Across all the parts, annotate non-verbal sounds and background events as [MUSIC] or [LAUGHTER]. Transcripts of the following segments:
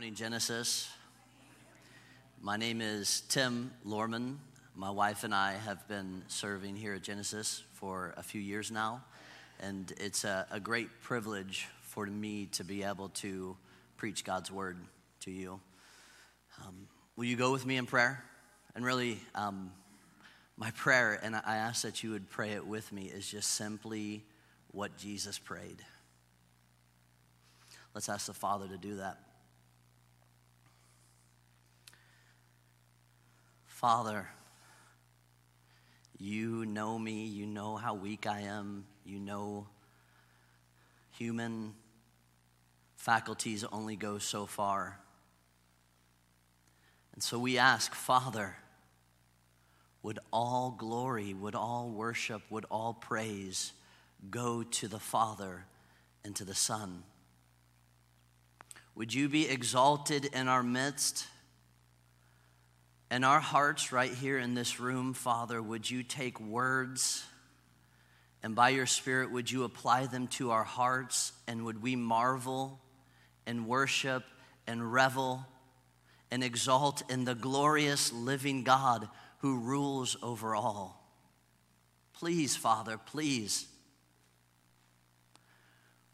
morning, Genesis. My name is Tim Lorman. My wife and I have been serving here at Genesis for a few years now, and it's a, a great privilege for me to be able to preach God's word to you. Um, will you go with me in prayer? And really, um, my prayer, and I ask that you would pray it with me, is just simply what Jesus prayed. Let's ask the Father to do that. Father, you know me, you know how weak I am, you know human faculties only go so far. And so we ask, Father, would all glory, would all worship, would all praise go to the Father and to the Son? Would you be exalted in our midst? In our hearts, right here in this room, Father, would you take words and by your Spirit, would you apply them to our hearts? And would we marvel and worship and revel and exalt in the glorious living God who rules over all? Please, Father, please.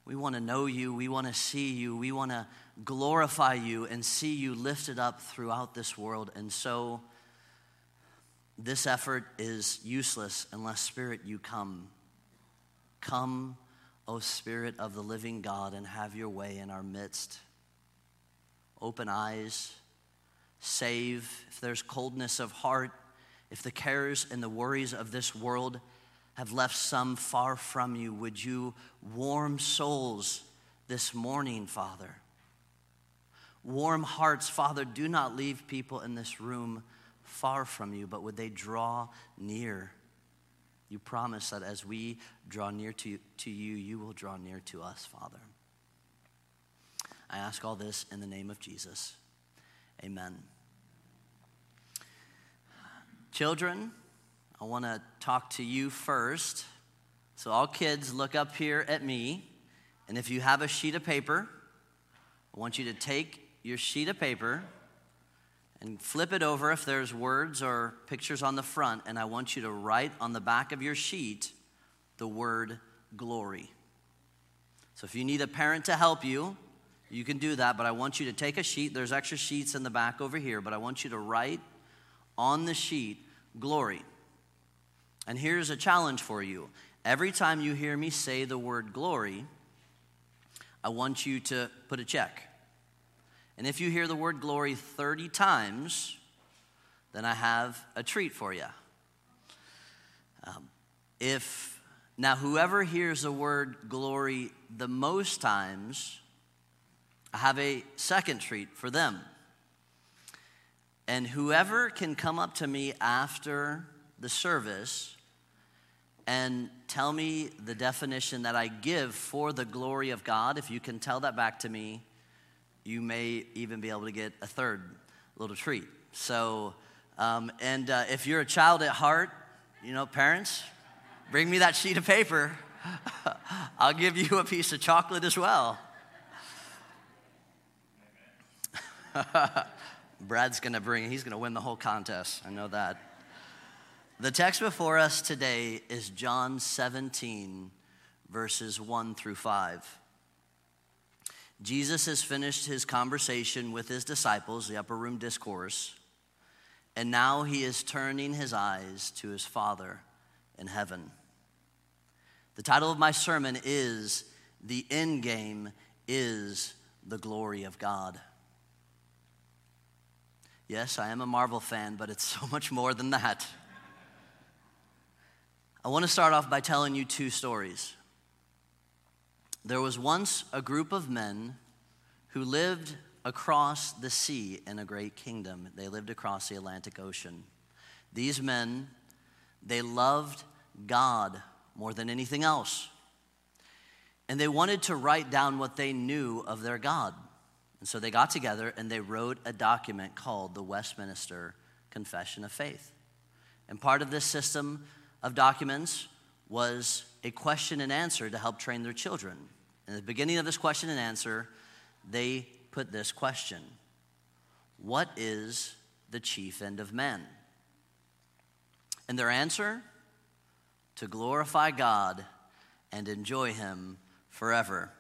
We want to know you. We want to see you. We want to glorify you and see you lifted up throughout this world. And so, this effort is useless unless, Spirit, you come. Come, O Spirit of the living God, and have your way in our midst. Open eyes, save. If there's coldness of heart, if the cares and the worries of this world have left some far from you, would you warm souls this morning, Father? warm hearts, Father, do not leave people in this room far from you, but would they draw near? You promise that as we draw near to, to you, you will draw near to us, Father. I ask all this in the name of Jesus. Amen. Children, I want to talk to you first. So, all kids, look up here at me. And if you have a sheet of paper, I want you to take your sheet of paper and flip it over if there's words or pictures on the front, and I want you to write on the back of your sheet the word glory. So if you need a parent to help you, you can do that, but I want you to take a sheet. There's extra sheets in the back over here, but I want you to write on the sheet glory. And here's a challenge for you. Every time you hear me say the word glory, I want you to put a check. And if you hear the word glory 30 times, then I have a treat for you. Um, if now whoever hears the word glory the most times, I have a second treat for them. And whoever can come up to me after the service and tell me the definition that I give for the glory of God, if you can tell that back to me, you may even be able to get a third little treat. So, um, and uh, if you're a child at heart, you know, parents, bring me that sheet of paper. [LAUGHS] I'll give you a piece of chocolate as well. [LAUGHS] Brad's gonna bring, he's gonna win the whole contest. I know that. The text before us today is John 17, verses 1 through 5. Jesus has finished his conversation with his disciples, the upper room discourse, and now he is turning his eyes to his Father in heaven. The title of my sermon is The End Game is the Glory of God. Yes, I am a Marvel fan, but it's [LAUGHS] so much more than that. I want to start off by telling you two stories. There was once a group of men who lived across the sea in a great kingdom. They lived across the Atlantic Ocean. These men, they loved God more than anything else. And they wanted to write down what they knew of their God. And so they got together and they wrote a document called the Westminster Confession of Faith. And part of this system of documents was a question and answer to help train their children. In the beginning of this question and answer, they put this question What is the chief end of men? And their answer? To glorify God and enjoy Him forever.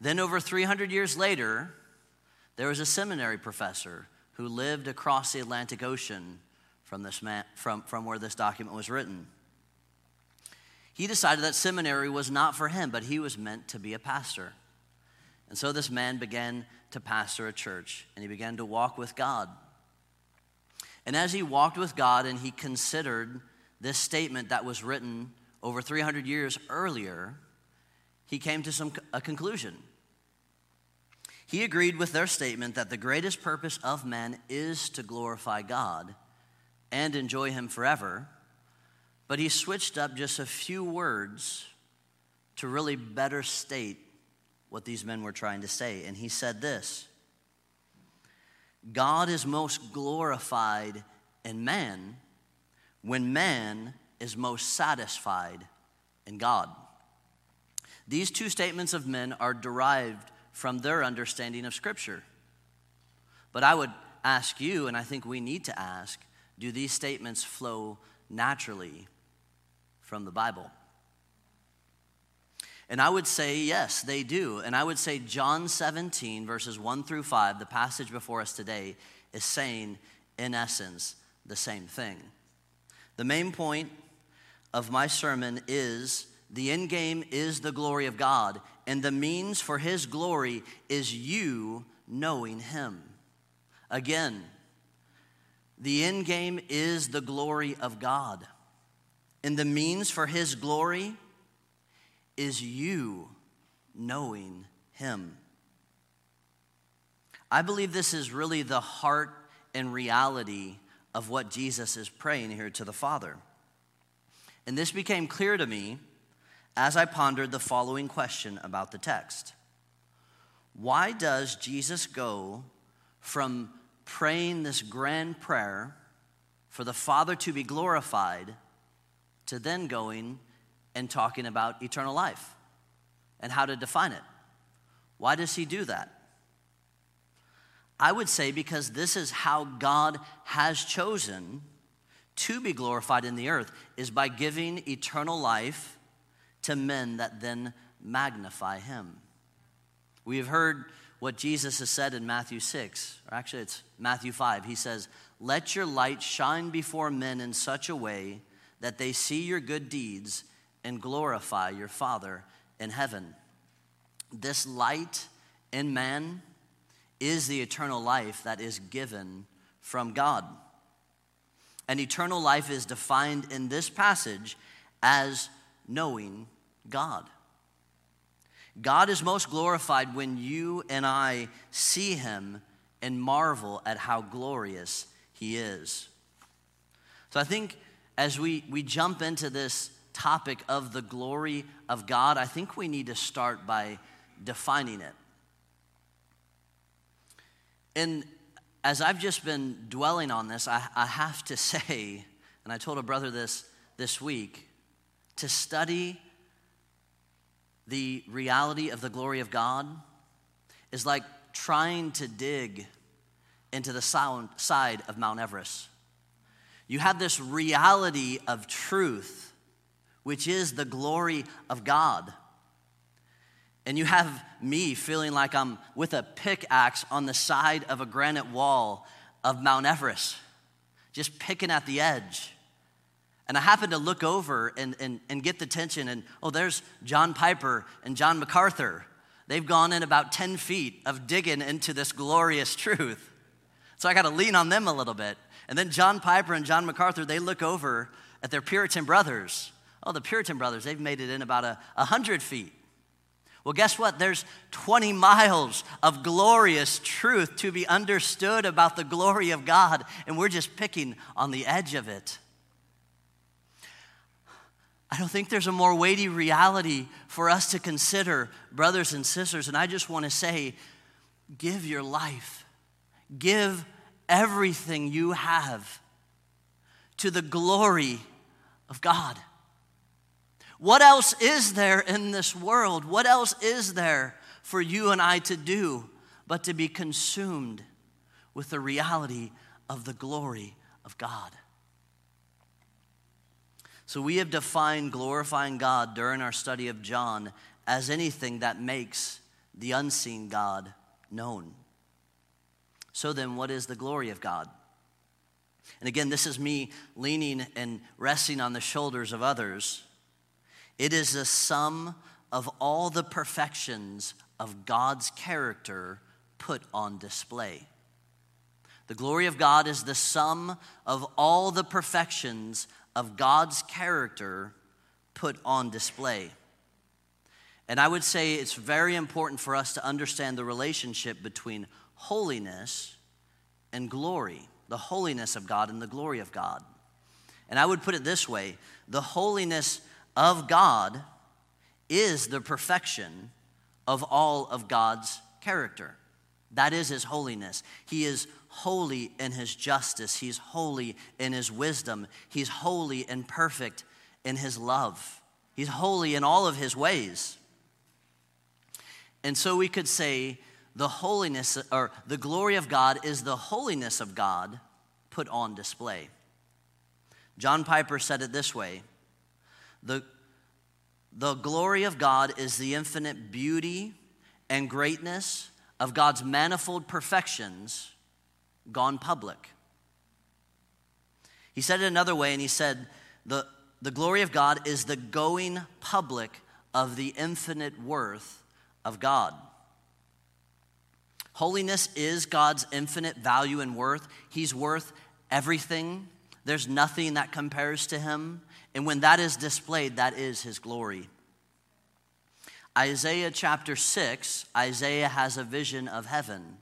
Then, over 300 years later, there was a seminary professor who lived across the Atlantic Ocean from, this man, from, from where this document was written. He decided that seminary was not for him, but he was meant to be a pastor. And so this man began to pastor a church, and he began to walk with God. And as he walked with God and he considered this statement that was written over 300 years earlier, he came to some, a conclusion. He agreed with their statement that the greatest purpose of man is to glorify God and enjoy Him forever, but he switched up just a few words to really better state what these men were trying to say. And he said this God is most glorified in man when man is most satisfied in God. These two statements of men are derived from their understanding of Scripture. But I would ask you, and I think we need to ask do these statements flow naturally from the Bible? And I would say, yes, they do. And I would say, John 17, verses 1 through 5, the passage before us today, is saying, in essence, the same thing. The main point of my sermon is the end game is the glory of God, and the means for his glory is you knowing him. Again, the end game is the glory of God, and the means for his glory is you knowing him. I believe this is really the heart and reality of what Jesus is praying here to the Father. And this became clear to me as I pondered the following question about the text Why does Jesus go from praying this grand prayer for the Father to be glorified to then going and talking about eternal life and how to define it? Why does he do that? I would say because this is how God has chosen to be glorified in the earth is by giving eternal life to men that then magnify him. We have heard what Jesus has said in Matthew 6, or actually it's Matthew 5. He says, Let your light shine before men in such a way that they see your good deeds and glorify your Father in heaven. This light in man is the eternal life that is given from God. And eternal life is defined in this passage as knowing God. God is most glorified when you and I see him and marvel at how glorious he is. So I think as we, we jump into this topic of the glory of God, I think we need to start by defining it. And as I've just been dwelling on this, I, I have to [LAUGHS] say, and I told a brother this this week, to study the reality of the glory of God is like trying to dig into the side of Mount Everest. You have this reality of truth, which is the glory of God. And you have me feeling like I'm with a pickaxe on the side of a granite wall of Mount Everest, just picking at the edge. And I happened to look over and, and, and get the tension, and oh, there's John Piper and John MacArthur. They've gone in about 10 feet of digging into this glorious truth. So I got to lean on them a little bit. And then John Piper and John MacArthur, they look over at their Puritan brothers. Oh, the Puritan brothers, they've made it in about a 100 feet. Well, guess what? There's 20 miles of glorious truth to be understood about the glory of God, and we're just picking on the edge of it. I don't think there's a more weighty reality for us to consider, brothers and sisters. And I just want to say give your life, give everything you have to the glory of God. What else is there in this world? What else is there for you and I to do but to be consumed with the reality of the glory of God. So, we have defined glorifying God during our study of John as anything that makes the unseen God known. So, then, what is the glory of God? And again, this is me leaning and resting on the shoulders of others. It is the sum of all the perfections of God's character put on display. The glory of God is the sum of all the perfections of God's character put on display. And I would say it's very important for us to understand the relationship between holiness and glory, the holiness of God and the glory of God. And I would put it this way the holiness of God is the perfection of all of God's character. That is his holiness. He is holy in his justice, he's holy in his wisdom, he's holy and perfect in his love. He's holy in all of his ways. And so we could say the holiness or the glory of God is the holiness of God put on display. John Piper said it this way the, the glory of God is the infinite beauty and greatness of God's manifold perfections gone public. He said it another way, and he said, the, the glory of God is the going public of the infinite worth of God. Holiness is God's infinite value and worth. He's worth everything. There's nothing that compares to him. And when that is displayed, that is his glory. Isaiah chapter 6, Isaiah has a vision of heaven.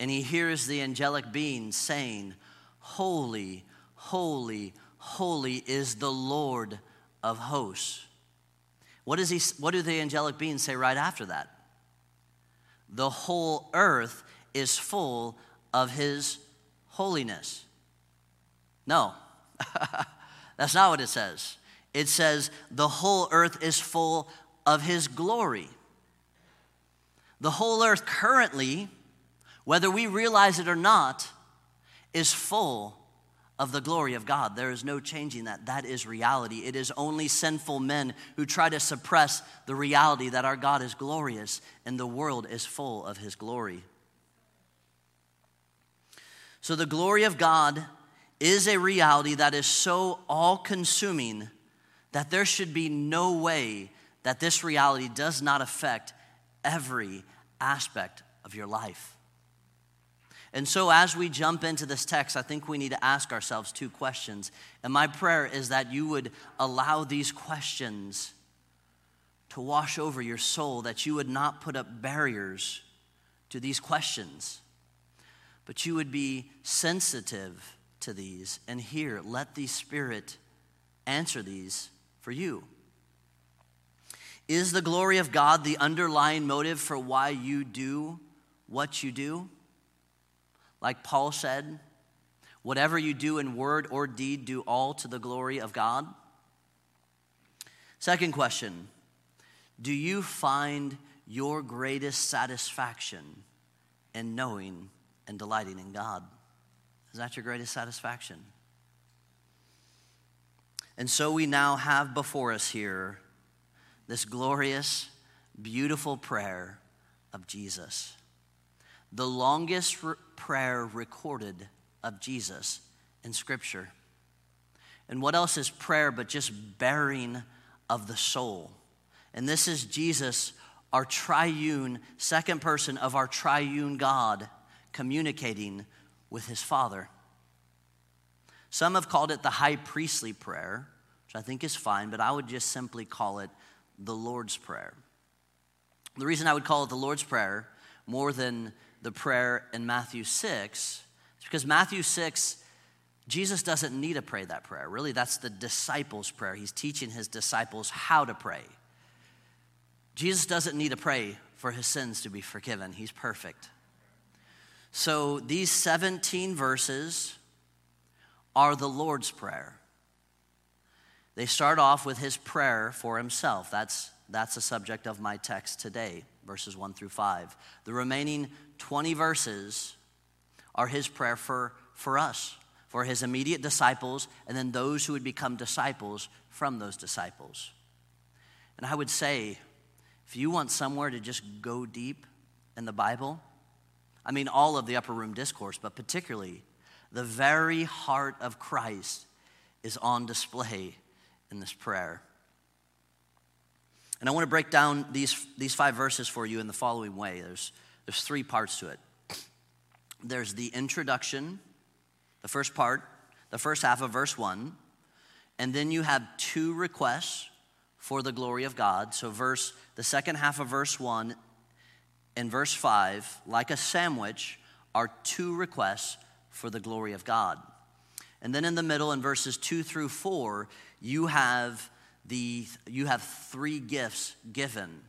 And he hears the angelic beings saying, Holy, holy, holy is the Lord of hosts. What, does he, what do the angelic beings say right after that? The whole earth is full of his holiness. No, [LAUGHS] that's not what it says. It says, the whole earth is full of his glory. The whole earth currently, whether we realize it or not, is full of the glory of God. There is no changing that. That is reality. It is only sinful men who try to suppress the reality that our God is glorious and the world is full of his glory. So, the glory of God is a reality that is so all consuming that there should be no way that this reality does not affect every aspect of your life. And so, as we jump into this text, I think we need to ask ourselves two questions. And my prayer is that you would allow these questions to wash over your soul, that you would not put up barriers to these questions, but you would be sensitive to these and hear, let the Spirit answer these for you. Is the glory of God the underlying motive for why you do what you do? Like Paul said, whatever you do in word or deed, do all to the glory of God. Second question Do you find your greatest satisfaction in knowing and delighting in God? Is that your greatest satisfaction? And so we now have before us here this glorious, beautiful prayer of Jesus. The longest re- prayer recorded of Jesus in Scripture. And what else is prayer but just bearing of the soul? And this is Jesus, our triune, second person of our triune God, communicating with his Father. Some have called it the high priestly prayer, which I think is fine, but I would just simply call it the Lord's Prayer. The reason I would call it the Lord's Prayer more than the prayer in Matthew 6 is because Matthew 6, Jesus doesn't need to pray that prayer. Really, that's the disciples' prayer. He's teaching his disciples how to pray. Jesus doesn't need to pray for his sins to be forgiven, he's perfect. So these 17 verses are the Lord's Prayer. They start off with his prayer for himself. That's that's the subject of my text today, verses 1 through 5. The remaining 20 verses are his prayer for, for us, for his immediate disciples, and then those who would become disciples from those disciples. And I would say, if you want somewhere to just go deep in the Bible, I mean, all of the upper room discourse, but particularly the very heart of Christ is on display in this prayer. And I want to break down these, these five verses for you in the following way. There's, there's three parts to it. There's the introduction, the first part, the first half of verse one, and then you have two requests for the glory of God. So verse the second half of verse one and verse five, like a sandwich, are two requests for the glory of God. And then in the middle, in verses two through four, you have the you have three gifts given.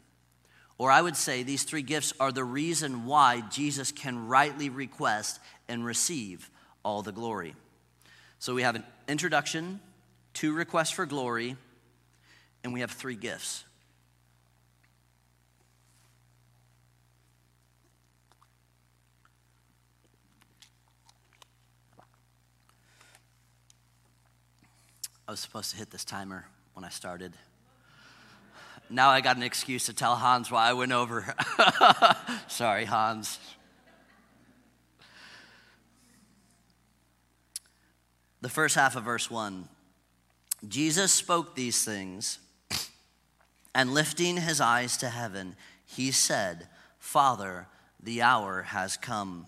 Or I would say these three gifts are the reason why Jesus can rightly request and receive all the glory. So we have an introduction, two requests for glory, and we have three gifts. I was supposed to hit this timer when I started. Now I got an excuse to tell Hans why I went over. [LAUGHS] Sorry, Hans. The first half of verse 1 Jesus spoke these things, and lifting his eyes to heaven, he said, Father, the hour has come.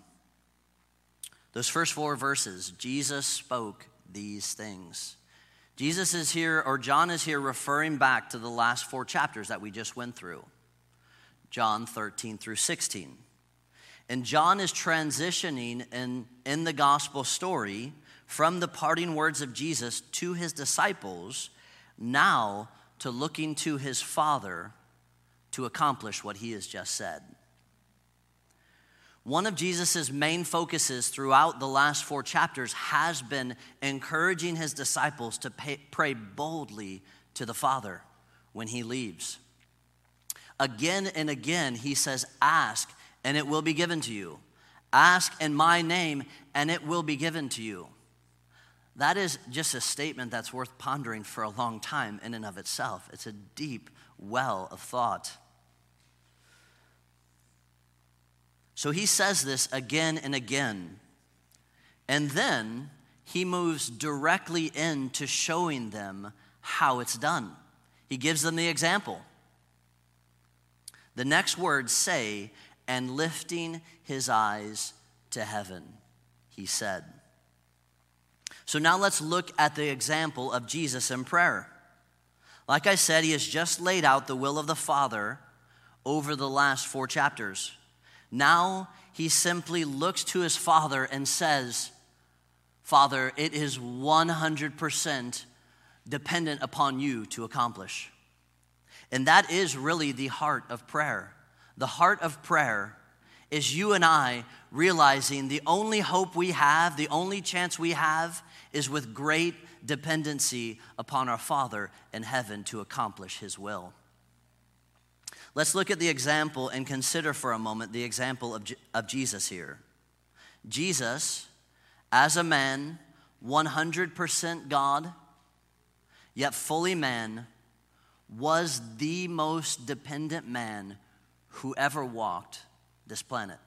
Those first four verses, Jesus spoke these things. Jesus is here, or John is here, referring back to the last four chapters that we just went through John 13 through 16. And John is transitioning in, in the gospel story from the parting words of Jesus to his disciples, now to looking to his Father to accomplish what he has just said. One of Jesus' main focuses throughout the last four chapters has been encouraging his disciples to pay, pray boldly to the Father when he leaves. Again and again, he says, Ask, and it will be given to you. Ask in my name, and it will be given to you. That is just a statement that's worth pondering for a long time in and of itself. It's a deep well of thought. So he says this again and again. And then he moves directly into showing them how it's done. He gives them the example. The next words say, and lifting his eyes to heaven, he said. So now let's look at the example of Jesus in prayer. Like I said, he has just laid out the will of the Father over the last four chapters. Now he simply looks to his father and says, Father, it is 100% dependent upon you to accomplish. And that is really the heart of prayer. The heart of prayer is you and I realizing the only hope we have, the only chance we have, is with great dependency upon our Father in heaven to accomplish His will. Let's look at the example and consider for a moment the example of, of Jesus here. Jesus, as a man, 100% God, yet fully man, was the most dependent man who ever walked this planet.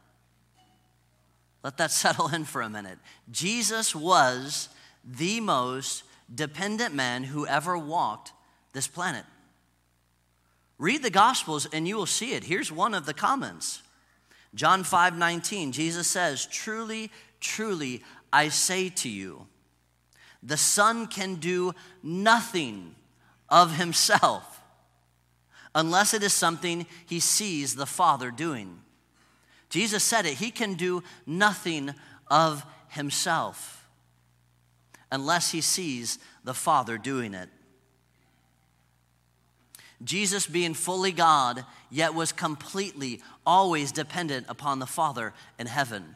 Let that [LAUGHS] settle in for a minute. Jesus was the most dependent man who ever walked this planet. Read the Gospels and you will see it. Here's one of the comments John 5 19, Jesus says, Truly, truly, I say to you, the Son can do nothing of himself unless it is something he sees the Father doing. Jesus said it, he can do nothing of himself unless he sees the Father doing it. Jesus, being fully God, yet was completely, always dependent upon the Father in heaven.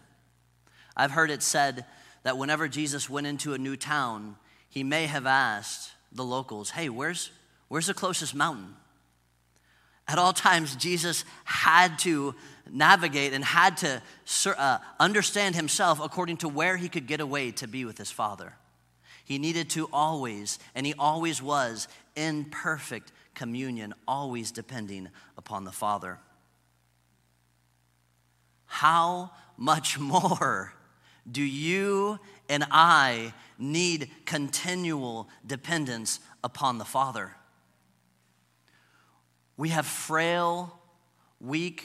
I've heard it said that whenever Jesus went into a new town, he may have asked the locals, Hey, where's, where's the closest mountain? At all times, Jesus had to navigate and had to uh, understand himself according to where he could get away to be with his Father. He needed to always, and he always was, in perfect communion, always depending upon the Father. How much [LAUGHS] more do you and I need continual dependence upon the Father? We have frail, weak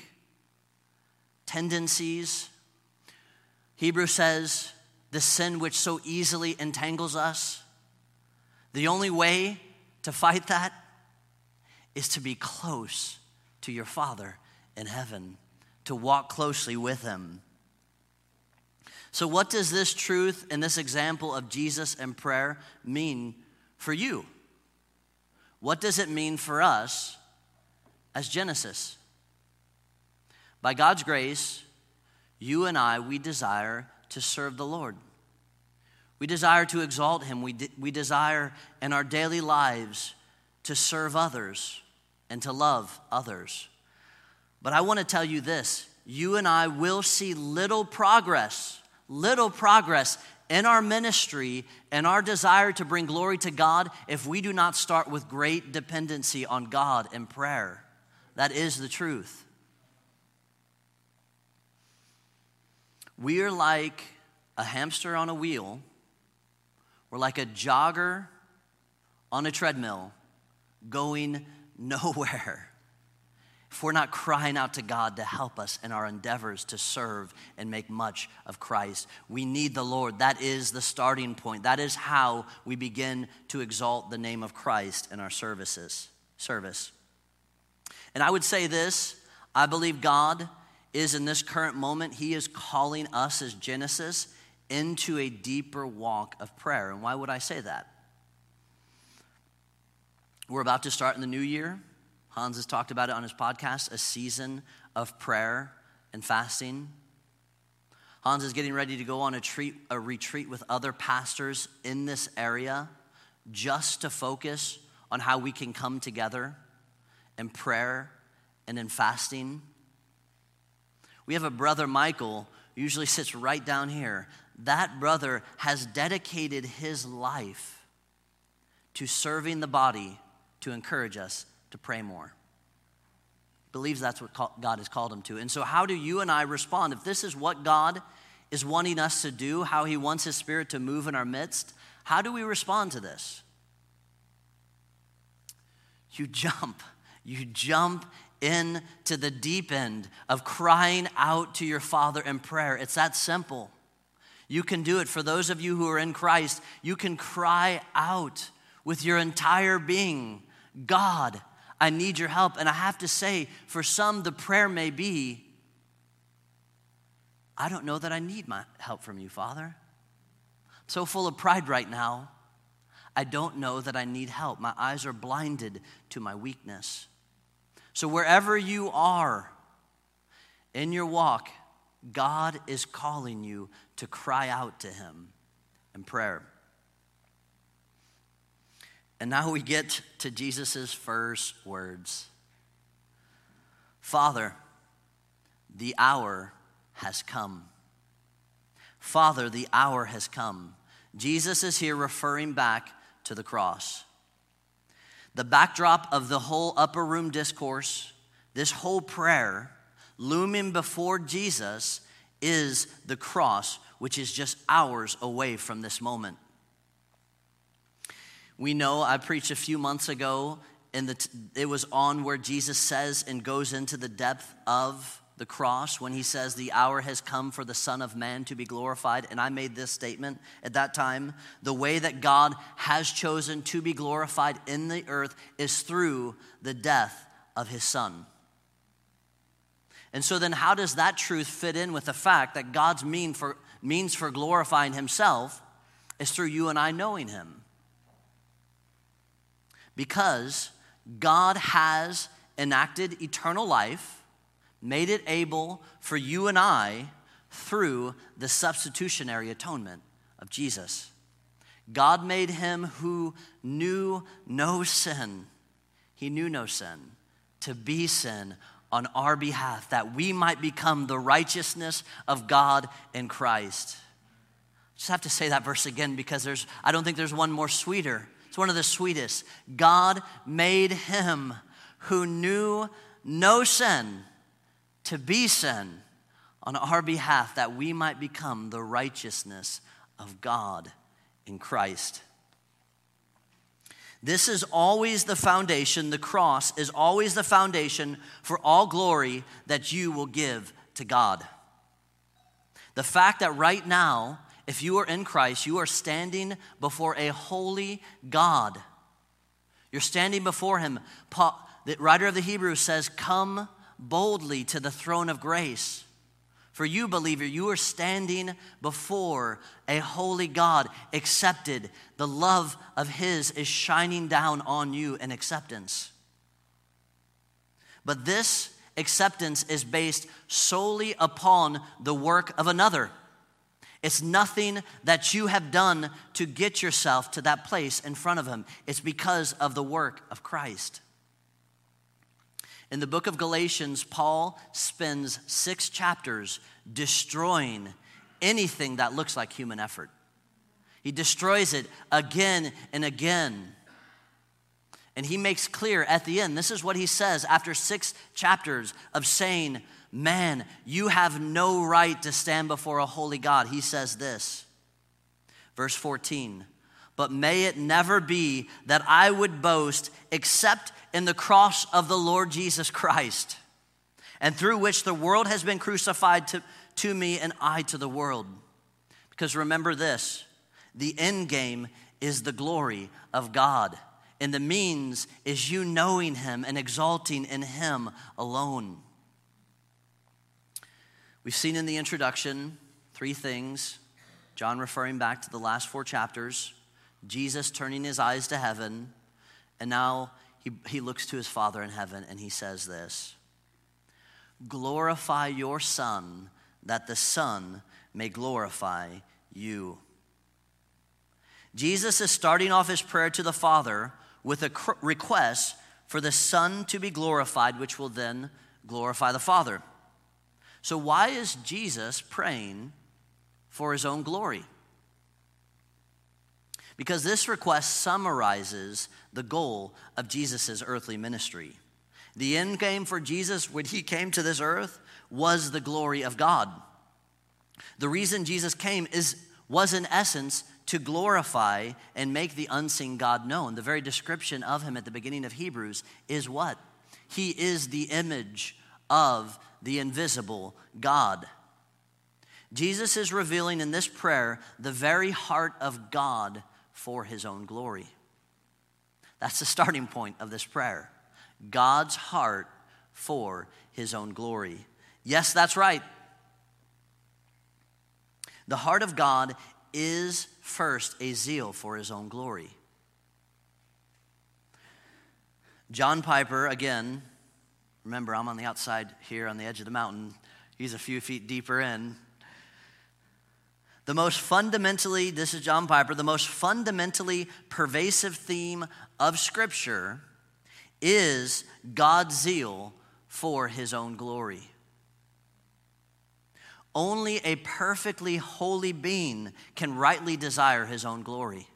tendencies. Hebrew says, the sin which so easily entangles us. The only way to fight that is to be close to your Father in heaven, to walk closely with Him. So, what does this truth and this example of Jesus and prayer mean for you? What does it mean for us as Genesis. By God's grace, you and I, we desire to serve the Lord. We desire to exalt Him. We, de- we desire in our daily lives to serve others and to love others. But I want to tell you this you and I will see little progress, little progress in our ministry and our desire to bring glory to God if we do not start with great dependency on God and prayer. That is the truth. We are like a hamster on a wheel, we're like a jogger on a treadmill going nowhere. If we're not crying out to God to help us in our endeavors to serve and make much of Christ, we need the Lord. That is the starting point. That is how we begin to exalt the name of Christ in our services. Service. And I would say this I believe God is in this current moment, He is calling us as Genesis into a deeper walk of prayer. And why would I say that? We're about to start in the new year. Hans has talked about it on his podcast a season of prayer and fasting. Hans is getting ready to go on a, treat, a retreat with other pastors in this area just to focus on how we can come together in prayer and in fasting. We have a brother, Michael, usually sits right down here. That brother has dedicated his life to serving the body to encourage us to pray more. Believes that's what God has called him to. And so, how do you and I respond? If this is what God is wanting us to do, how he wants his spirit to move in our midst, how do we respond to this? You [LAUGHS] jump you jump into the deep end of crying out to your Father in prayer. It's that simple. You can do it. For those of you who are in Christ, you can cry out with your entire being God, I need your help. And I have to say, for some, the prayer may be, I don't know that I need my help from you, Father. I'm so full of pride right now. I don't know that I need help. My eyes are blinded to my weakness. So, wherever you are in your walk, God is calling you to cry out to Him in prayer. And now we get to Jesus' first words Father, the hour has come. Father, the hour has come. Jesus is here referring back to the cross the backdrop of the whole upper room discourse, this whole prayer, looming before Jesus, is the cross, which is just hours away from this moment. We know I preached a few months ago, and it was on where Jesus says and goes into the depth of the cross when he says, The hour has come for the Son of Man to be glorified. And I made this statement at that time the way that God has chosen to be glorified in the earth is through the death of his Son. And so, then, how does that truth fit in with the fact that God's mean for, means for glorifying himself is through you and I knowing him? Because God has enacted eternal life made it able for you and I through the substitutionary atonement of Jesus. God made him who knew no sin, he knew no sin, to be sin on our behalf, that we might become the righteousness of God in Christ. Just have to say that verse again because there's I don't think there's one more sweeter. It's one of the sweetest. God made him who knew no sin to be sin on our behalf that we might become the righteousness of God in Christ. This is always the foundation, the cross is always the foundation for all glory that you will give to God. The fact that right now, if you are in Christ, you are standing before a holy God. You're standing before Him. Paul, the writer of the Hebrews says, Come boldly to the throne of grace. For you, believer, you are standing before a holy God, accepted. The love of His is shining down on you in acceptance. But this acceptance is based solely upon the work of another. It's nothing that you have done to get yourself to that place in front of Him, it's because of the work of Christ. In the book of Galatians, Paul spends six chapters destroying anything that looks like human effort. He destroys it again and again. And he makes clear at the end this is what he says after six chapters of saying, Man, you have no right to stand before a holy God. He says this, verse 14. But may it never be that I would boast except in the cross of the Lord Jesus Christ, and through which the world has been crucified to, to me and I to the world. Because remember this the end game is the glory of God, and the means is you knowing Him and exalting in Him alone. We've seen in the introduction three things John referring back to the last four chapters, Jesus turning his eyes to heaven, and now he, he looks to his Father in heaven and he says this Glorify your Son, that the Son may glorify you. Jesus is starting off his prayer to the Father with a request for the Son to be glorified, which will then glorify the Father. So, why is Jesus praying for his own glory? because this request summarizes the goal of Jesus' earthly ministry. The end game for Jesus when he came to this earth was the glory of God. The reason Jesus came is, was, in essence, to glorify and make the unseen God known. The very description of him at the beginning of Hebrews is what? He is the image of the invisible God. Jesus is revealing in this prayer the very heart of God for his own glory. That's the starting point of this prayer. God's heart for his own glory. Yes, that's right. The heart of God is first a zeal for his own glory. John Piper, again, remember I'm on the outside here on the edge of the mountain. He's a few feet deeper in. The most fundamentally, this is John Piper, the most fundamentally pervasive theme of Scripture is God's zeal for his own glory. Only a perfectly holy being can rightly desire his own glory.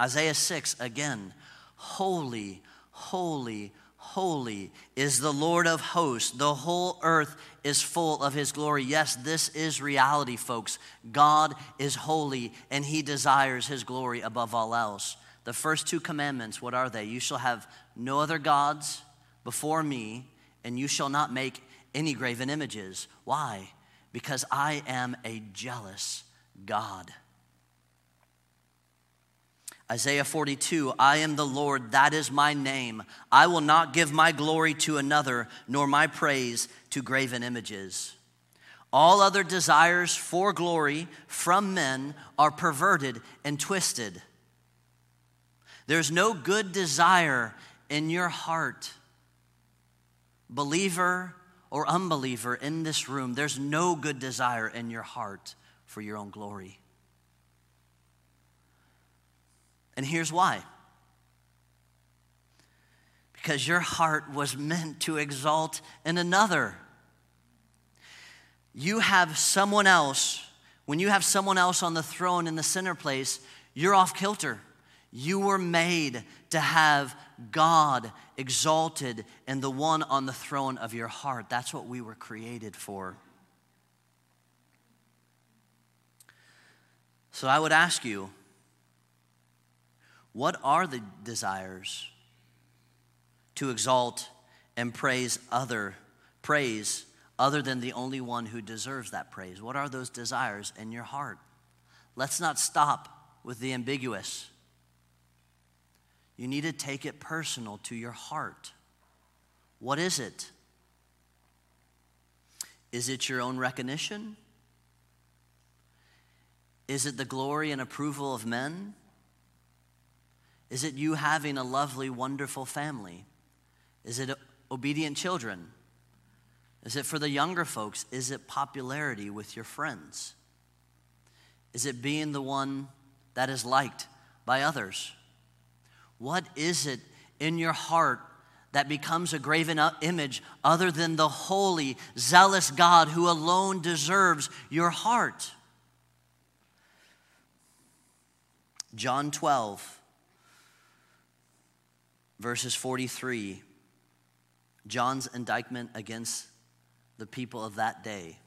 Isaiah 6, again, holy, holy, Holy is the Lord of hosts. The whole earth is full of his glory. Yes, this is reality, folks. God is holy and he desires his glory above all else. The first two commandments, what are they? You shall have no other gods before me, and you shall not make any graven images. Why? Because I am a jealous God. Isaiah 42, I am the Lord, that is my name. I will not give my glory to another, nor my praise to graven images. All other desires for glory from men are perverted and twisted. There's no good desire in your heart, believer or unbeliever in this room. There's no good desire in your heart for your own glory. And here's why because your heart was meant to exalt in another. You have someone else, when you have someone else on the throne in the center place, you're off kilter. You were made to have God exalted and the one on the throne of your heart. That's what we were created for. So I would ask you, what are the desires to exalt and praise other praise other than the only one who deserves that praise? What are those desires in your heart? Let's not stop with the ambiguous. You need to take it personal to your heart. What is it? Is it your own recognition? Is it the glory and approval of men? Is it you having a lovely, wonderful family? Is it obedient children? Is it for the younger folks? Is it popularity with your friends? Is it being the one that is liked by others? What is it in your heart that becomes a graven image other than the holy, zealous God who alone deserves your heart? John 12, verses 43, John's indictment against the people of that day.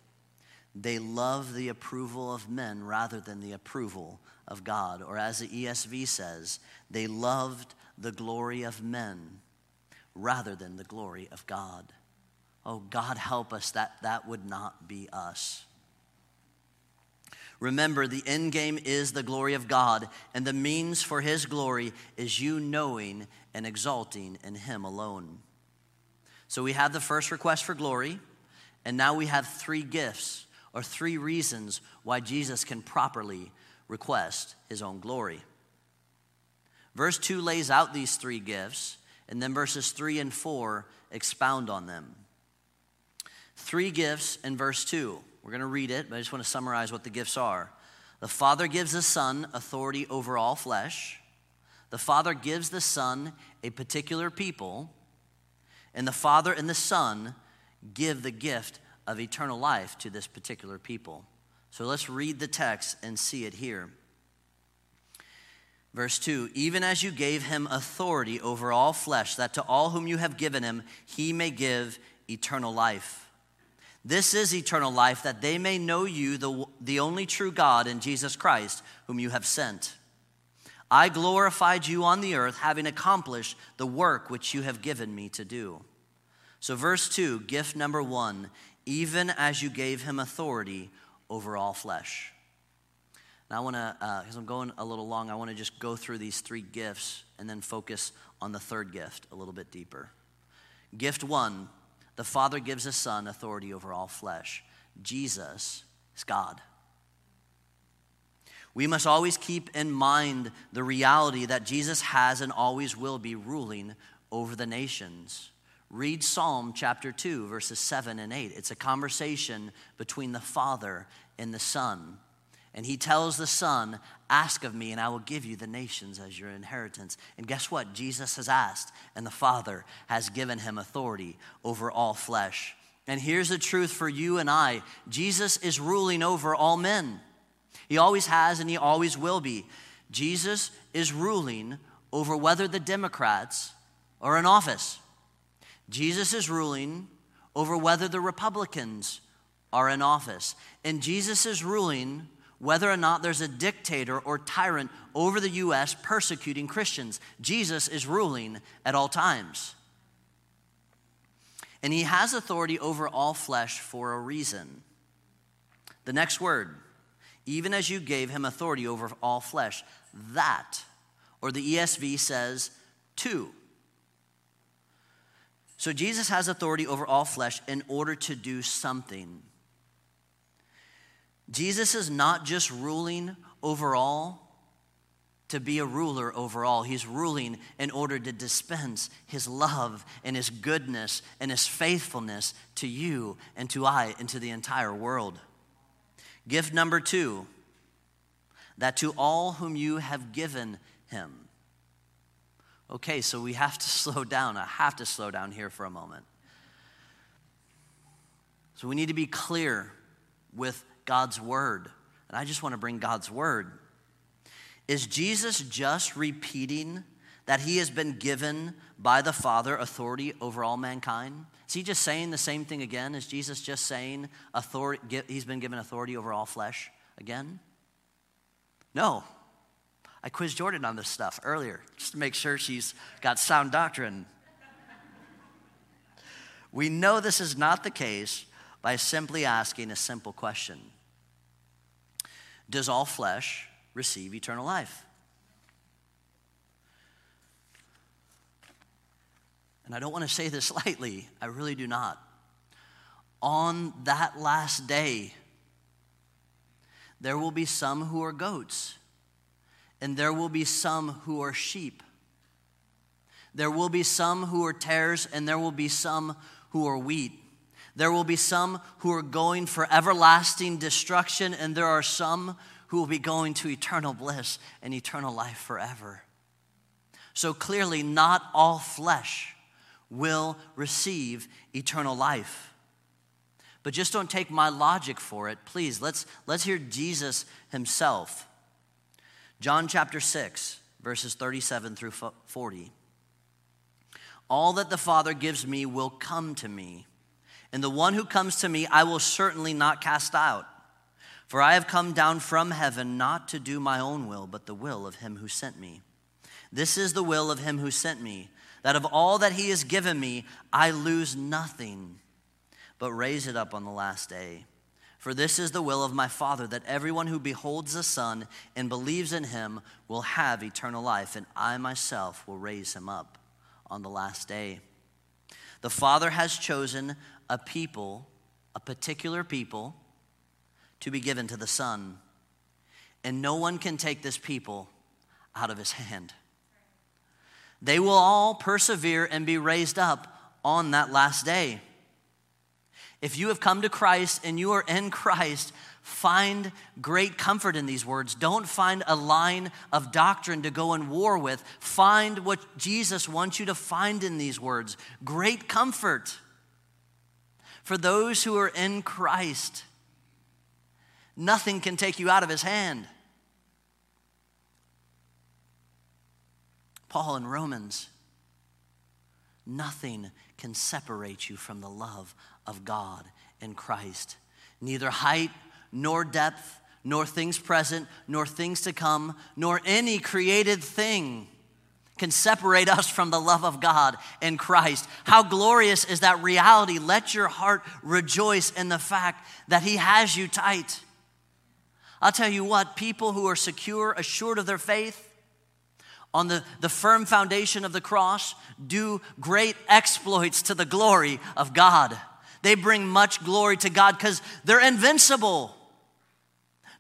They love the approval of men rather than the approval of God. Or as the ESV says, they loved the glory of men rather than the glory of God. Oh, God, help us that that would not be us. Remember, the end game is the glory of God, and the means for His glory is you knowing and exalting in Him alone. So we have the first request for glory, and now we have three gifts or three reasons why Jesus can properly request his own glory. Verse 2 lays out these three gifts, and then verses 3 and 4 expound on them. Three gifts in verse 2. We're going to read it, but I just want to summarize what the gifts are. The Father gives the Son authority over all flesh. The Father gives the Son a particular people. And the Father and the Son give the gift of eternal life to this particular people. So let's read the text and see it here. Verse 2 Even as you gave him authority over all flesh, that to all whom you have given him, he may give eternal life. This is eternal life, that they may know you, the, the only true God, and Jesus Christ, whom you have sent. I glorified you on the earth, having accomplished the work which you have given me to do. So, verse 2, gift number one, even as you gave him authority over all flesh. Now, I want to, because uh, I'm going a little long, I want to just go through these three gifts and then focus on the third gift a little bit deeper. Gift one the Father gives the Son authority over all flesh. Jesus is God. We must always keep in mind the reality that Jesus has and always will be ruling over the nations. Read Psalm chapter 2, verses 7 and 8. It's a conversation between the Father and the Son. And he tells the Son, Ask of me, and I will give you the nations as your inheritance. And guess what? Jesus has asked, and the Father has given him authority over all flesh. And here's the truth for you and I Jesus is ruling over all men. He always has, and he always will be. Jesus is ruling over whether the Democrats are in office. Jesus is ruling over whether the Republicans are in office. And Jesus is ruling whether or not there's a dictator or tyrant over the U.S. persecuting Christians. Jesus is ruling at all times. And he has authority over all flesh for a reason. The next word, even as you gave him authority over all flesh, that, or the ESV says, to so Jesus has authority over all flesh in order to do something. Jesus is not just ruling over all to be a ruler over all. He's ruling in order to dispense his love and his goodness and his faithfulness to you and to I and to the entire world. Gift number two that to all whom you have given him. Okay, so we have to [LAUGHS] slow down. I have to slow down here for a moment. So we need to be clear with God's word. And I just want to bring God's word. Is Jesus just repeating that he has been given by the Father authority over all mankind? Is he just saying the same thing again? Is Jesus just saying authority, he's been given authority over all flesh again? No. I quizzed Jordan on this stuff earlier just to make sure she's got sound doctrine. We know this is not the case by simply asking a simple question Does all flesh receive eternal life? And I don't want to say this [LAUGHS] lightly, I really do not. On that last day, there will be some who are goats, and there will be some who are sheep. There will be some who are tares, and there will be some who are wheat. There will be some who are going for everlasting destruction, and there are some who will be going to eternal bliss and eternal life forever. So clearly, not all flesh will receive eternal life. But just don't take my logic for it. Please, let's, let's hear Jesus himself. John chapter 6, verses 37 through 40. All that the Father gives me will come to me, and the one who comes to me I will certainly not cast out. For I have come down from heaven not to do my own will, but the will of him who sent me. This is the will of him who sent me that of all that he has given me, I lose nothing, but raise it up on the last day. For this is the will of my Father, that everyone who beholds the Son and believes in him will have eternal life, and I myself will raise him up on the last day. The Father has chosen a people, a particular people, to be given to the Son, and no one can take this people out of his hand. They will all persevere and be raised up on that last day. If you have come to Christ and you are in Christ, find great comfort in these words. Don't find a line of doctrine to go in war with. Find what Jesus wants you to find in these words great comfort for those who are in Christ. Nothing can take you out of his hand. Paul in Romans, nothing can separate you from the love of God in Christ. Neither height nor depth, nor things present, nor things to come, nor any created thing can separate us from the love of God in Christ. How glorious is that reality? Let your heart rejoice in the fact that He has you tight. I'll tell you what, people who are secure, assured of their faith, on the, the firm foundation of the cross do great exploits to the glory of God. They bring much glory to God because they're invincible.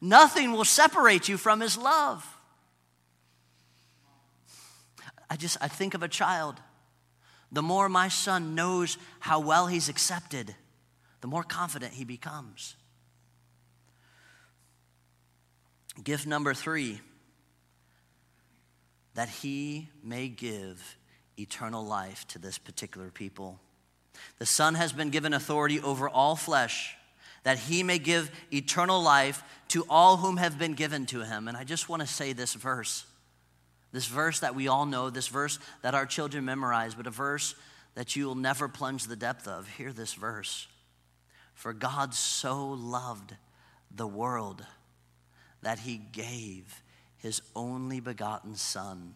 Nothing will separate you from His love. I just, I think of a child. The more my son knows how well he's accepted, the more confident he becomes. Gift number three that he may give eternal life to this particular people. The Son has been given authority over all flesh, that he may give eternal life to all whom have been given to him. And I just want to say this verse, this verse that we all know, this verse that our children memorize, but a verse that you will never plunge the depth of. Hear this verse. For God so loved the world that he gave his only begotten Son,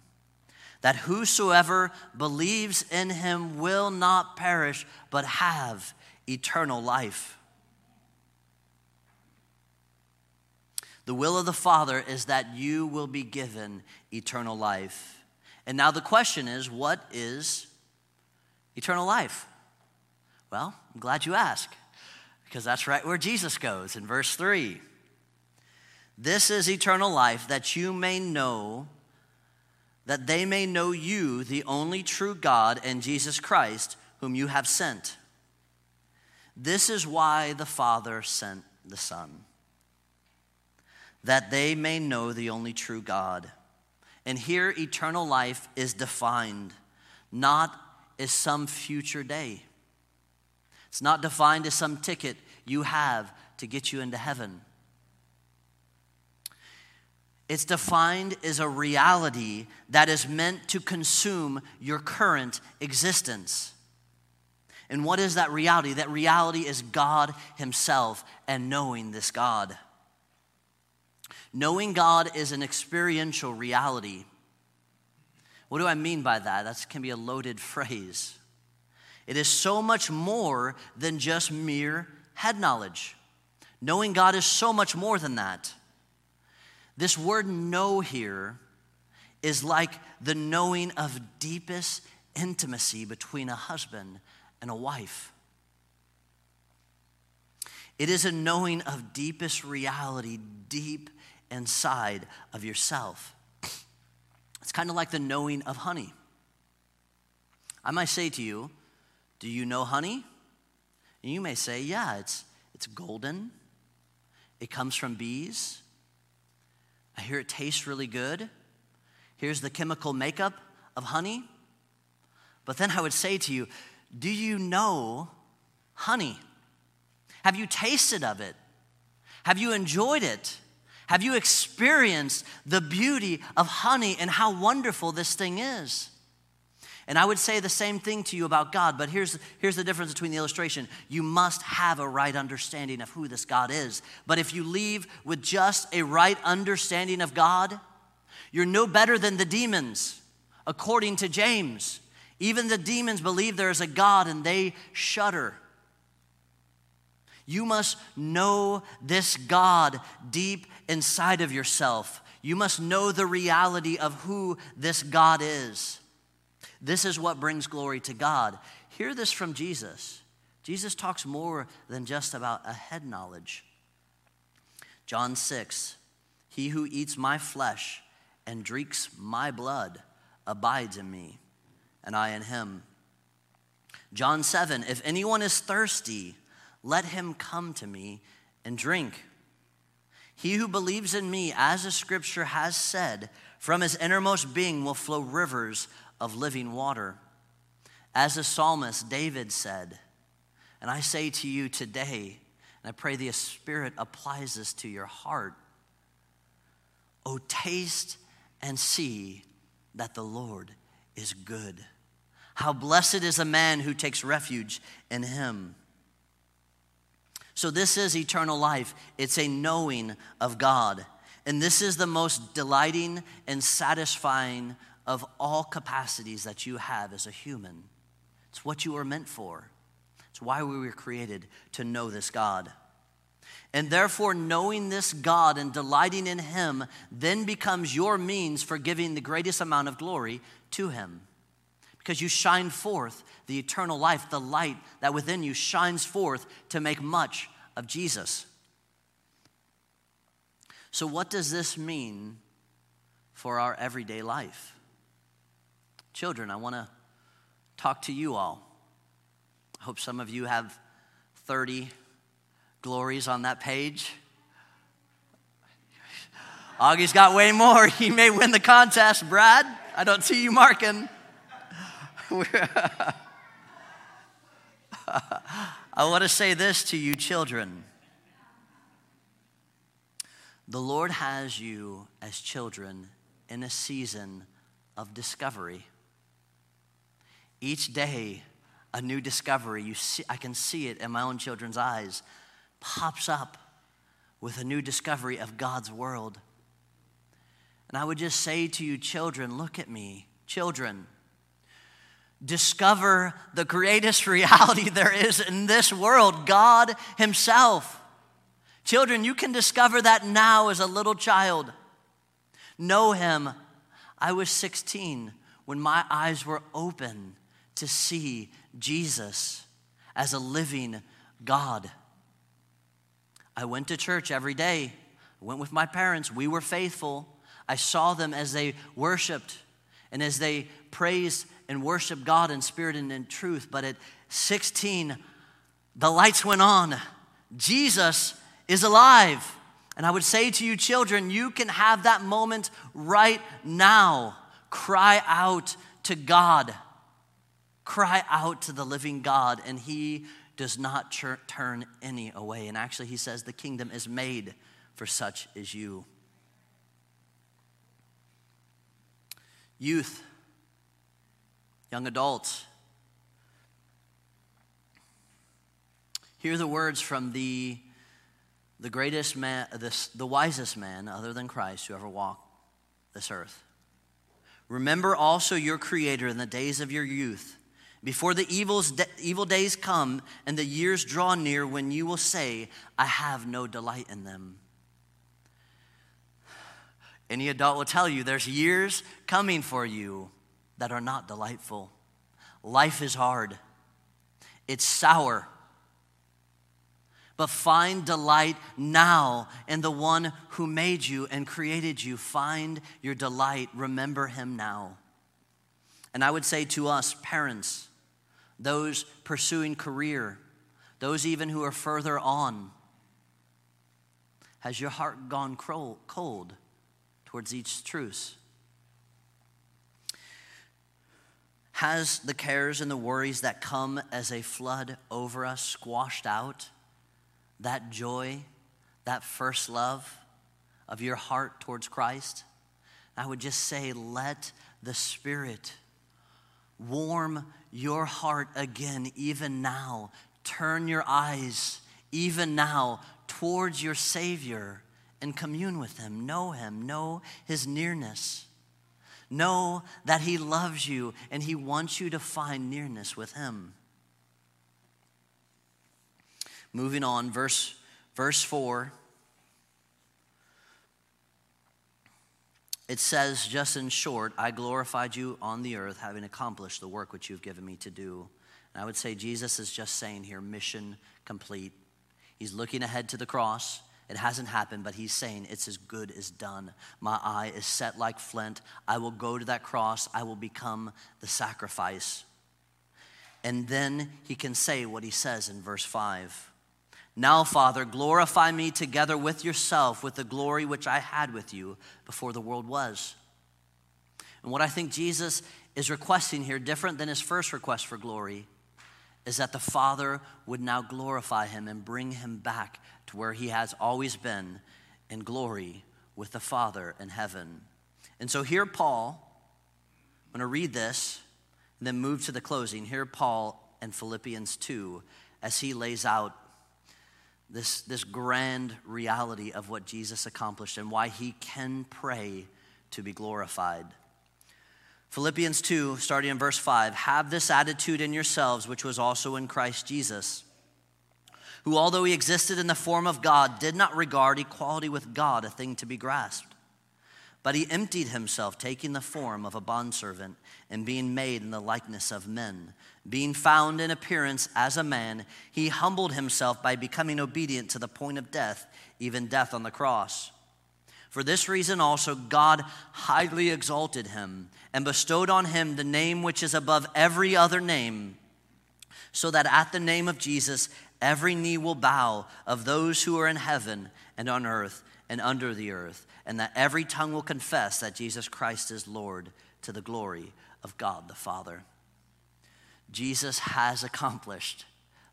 that whosoever believes in him will not perish, but have eternal life. The will of the Father is that you will be given eternal life. And now the question is what is eternal life? Well, I'm glad you asked, because that's right where Jesus goes in verse 3. This is eternal life, that you may know, that they may know you, the only true God, and Jesus Christ, whom you have sent. This is why the Father sent the Son, that they may know the only true God, And here, eternal life is defined not as some future day. It's not defined as some ticket you have to get you into heaven. It's defined as a reality that is meant to consume your current existence. And what is that reality? That reality is God Himself and knowing this God. Knowing God is an experiential reality. What do I mean by that? That can be a loaded [LAUGHS] phrase. It is so much more than just mere head knowledge. Knowing God is so much more than that. This word know here is like the knowing of deepest intimacy between a husband and a wife. It is a knowing of deepest reality deep inside of yourself. It's kind of like the knowing of honey. I might say to you, Do you know honey? And you may say, Yeah, it's, it's golden, it comes from bees. I hear it tastes really good. Here's the chemical makeup of honey. But then I would say to you, Do you know honey? Have you tasted of it? Have you enjoyed it? Have you experienced the beauty of honey and how wonderful this thing is? And I would say the same thing to you about God, but here's, here's the difference between the illustration. You must have a right understanding of who this God is. But if you leave with just a right understanding of God, you're no better than the demons, according to James. Even the demons believe there is a God and they shudder. You must know this God deep inside of yourself. You must know the reality of who this God is. This is what brings glory to God. Hear this from Jesus. Jesus talks more than just about a head knowledge. John 6 He who eats my flesh and drinks my blood abides in me, and I in him. John 7 If anyone is thirsty, let him come to me and drink. He who believes in me, as the scripture has said, from his innermost being will flow rivers of living water. As the psalmist David said, and I say to you today, and I pray the Spirit applies this to your heart. Oh, taste and see that the Lord is good. How blessed is a man who takes refuge in him. So, this is eternal life. It's a knowing of God. And this is the most delighting and satisfying of all capacities that you have as a human. It's what you were meant for. It's why we were created to know this God. And therefore, knowing this God and delighting in Him then becomes your means for giving the greatest amount of glory to Him. Because you shine forth the eternal life, the light that within you shines forth to make much of Jesus. So, what does this mean for our everyday life? Children, I want to talk to you all. I hope some of you have 30 glories on that page. Augie's got way more. [LAUGHS] He may win the contest, Brad. I don't see you marking. [LAUGHS] I want to say this to you, children. The Lord has you as children in a season of discovery. Each day, a new discovery, you see, I can see it in my own children's eyes, pops up with a new discovery of God's world. And I would just say to you, children, look at me. Children, discover the greatest [LAUGHS] reality there is in this world God Himself. Children, you can discover that now as a little child. Know Him. I was 16 when my eyes were open to see Jesus as a living God. I went to church every day. I went with my parents. We were faithful. I saw them as they worshiped and as they praised and worship God in spirit and in truth. But at 16, the lights went on. Jesus is alive. And I would say to you, children, you can have that moment right now. Cry out to God. Cry out to the living God, and He does not turn any away. And actually, He says the kingdom is made for such as you. Youth, young adults, hear the words from the, the greatest man, the, the wisest man other than Christ who ever walked this earth. Remember also your Creator in the days of your youth, before the evils, evil days come and the years draw near when you will say, I have no delight in them. Any adult will tell you there's years coming for you that are not delightful. Life is hard, it's sour. But find delight now in the one who made you and created you. Find your delight. Remember him now. And I would say to us, parents, those pursuing career, those even who are further on, has your heart gone cold? towards each truce? Has the cares and the worries that come as a flood over us squashed out that joy, that first love of your heart towards Christ? I would just say, let the Spirit warm your heart again, even now. Turn your eyes, even now, towards your Savior and commune with Him. Know Him, know His nearness. Know that He loves you and He wants you to find nearness with Him. Moving on, verse, verse 4. It says, just in short, I glorified you on the earth, having accomplished the work which you've given me to do. And I would say Jesus is just saying here, mission complete. He's looking ahead to the cross. It hasn't happened, but he's saying it's as good as done. My eye is set like flint. I will go to that cross. I will become the sacrifice. And then he can say what he says in verse 5. Now, Father, glorify me together with yourself with the glory which I had with you before the world was. And what I think Jesus is requesting here, different than his first request for glory, is that the Father would now glorify him and bring him back to where he has always been in glory with the Father in heaven. And so here, Paul, I'm going to read this and then move to the closing. Here, Paul in Philippians 2, as he lays out this, this grand reality of what Jesus accomplished and why he can pray to be glorified. Philippians 2, starting in verse 5 Have this attitude in yourselves, which was also in Christ Jesus, who, although he existed in the form of God, did not regard equality with God a thing to be grasped. But he emptied himself, taking the form of a bondservant and being made in the likeness of men. Being found in appearance as a man, he humbled himself by becoming obedient to the point of death, even death on the cross. For this reason also, God highly exalted him and bestowed on him the name which is above every other name, so that at the name of Jesus every knee will bow of those who are in heaven and on earth and under the earth, and that every tongue will confess that Jesus Christ is Lord to the glory of God the Father. Jesus has accomplished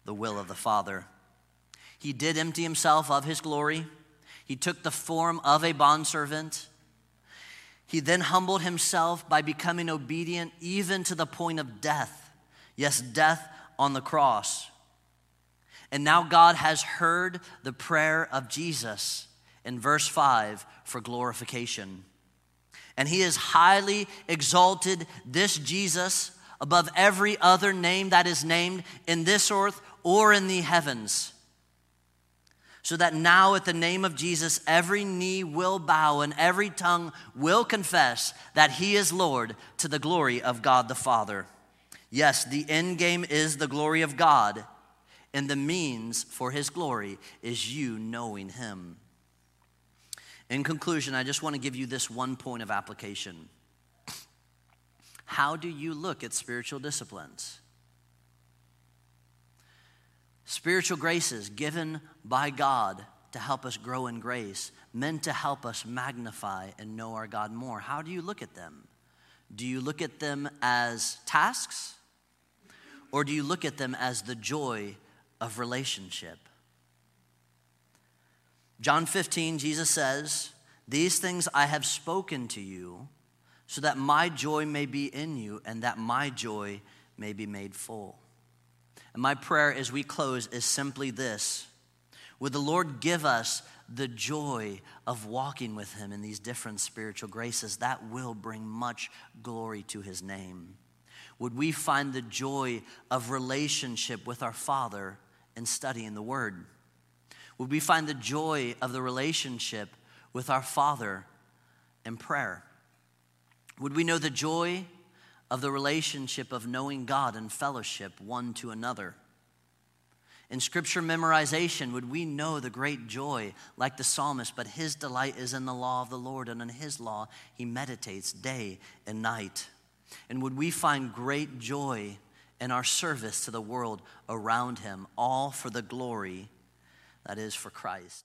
the will of the Father. He did empty himself of his glory. He took the form of a bondservant. He then humbled himself by becoming obedient even to the point of death. Yes, death on the cross. And now God has heard the prayer of Jesus in verse 5 for glorification. And he has highly exalted this Jesus above every other name that is named in this earth or in the heavens so that now at the name of Jesus, every knee will bow and every tongue will confess that he is Lord to the glory of God the Father. Yes, the end game is the glory of God, and the means for his glory is you knowing him. In conclusion, I just want to give you this one point of application. How do you look at spiritual disciplines? spiritual graces given by God to help us grow in grace, meant to help us magnify and know our God more. How do you look at them? Do you look at them as tasks? Or do you look at them as the joy of relationship? John 15, Jesus says, These things I have spoken to you, so that my joy may be in you and that my joy may be made full. And my prayer as we close is simply this Would the Lord give us the joy of walking with Him in these different spiritual graces? That will bring much glory to His name. Would we find the joy of relationship with our Father in studying the Word? Would we find the joy of the relationship with our Father in prayer? Would we know the joy of the relationship of knowing God and fellowship one to another? In scripture memorization, would we know the great joy like the psalmist, but his delight is in the law of the Lord, and in his law he meditates day and night? And would we find great joy in our service to the world around him, all for the glory that is for Christ.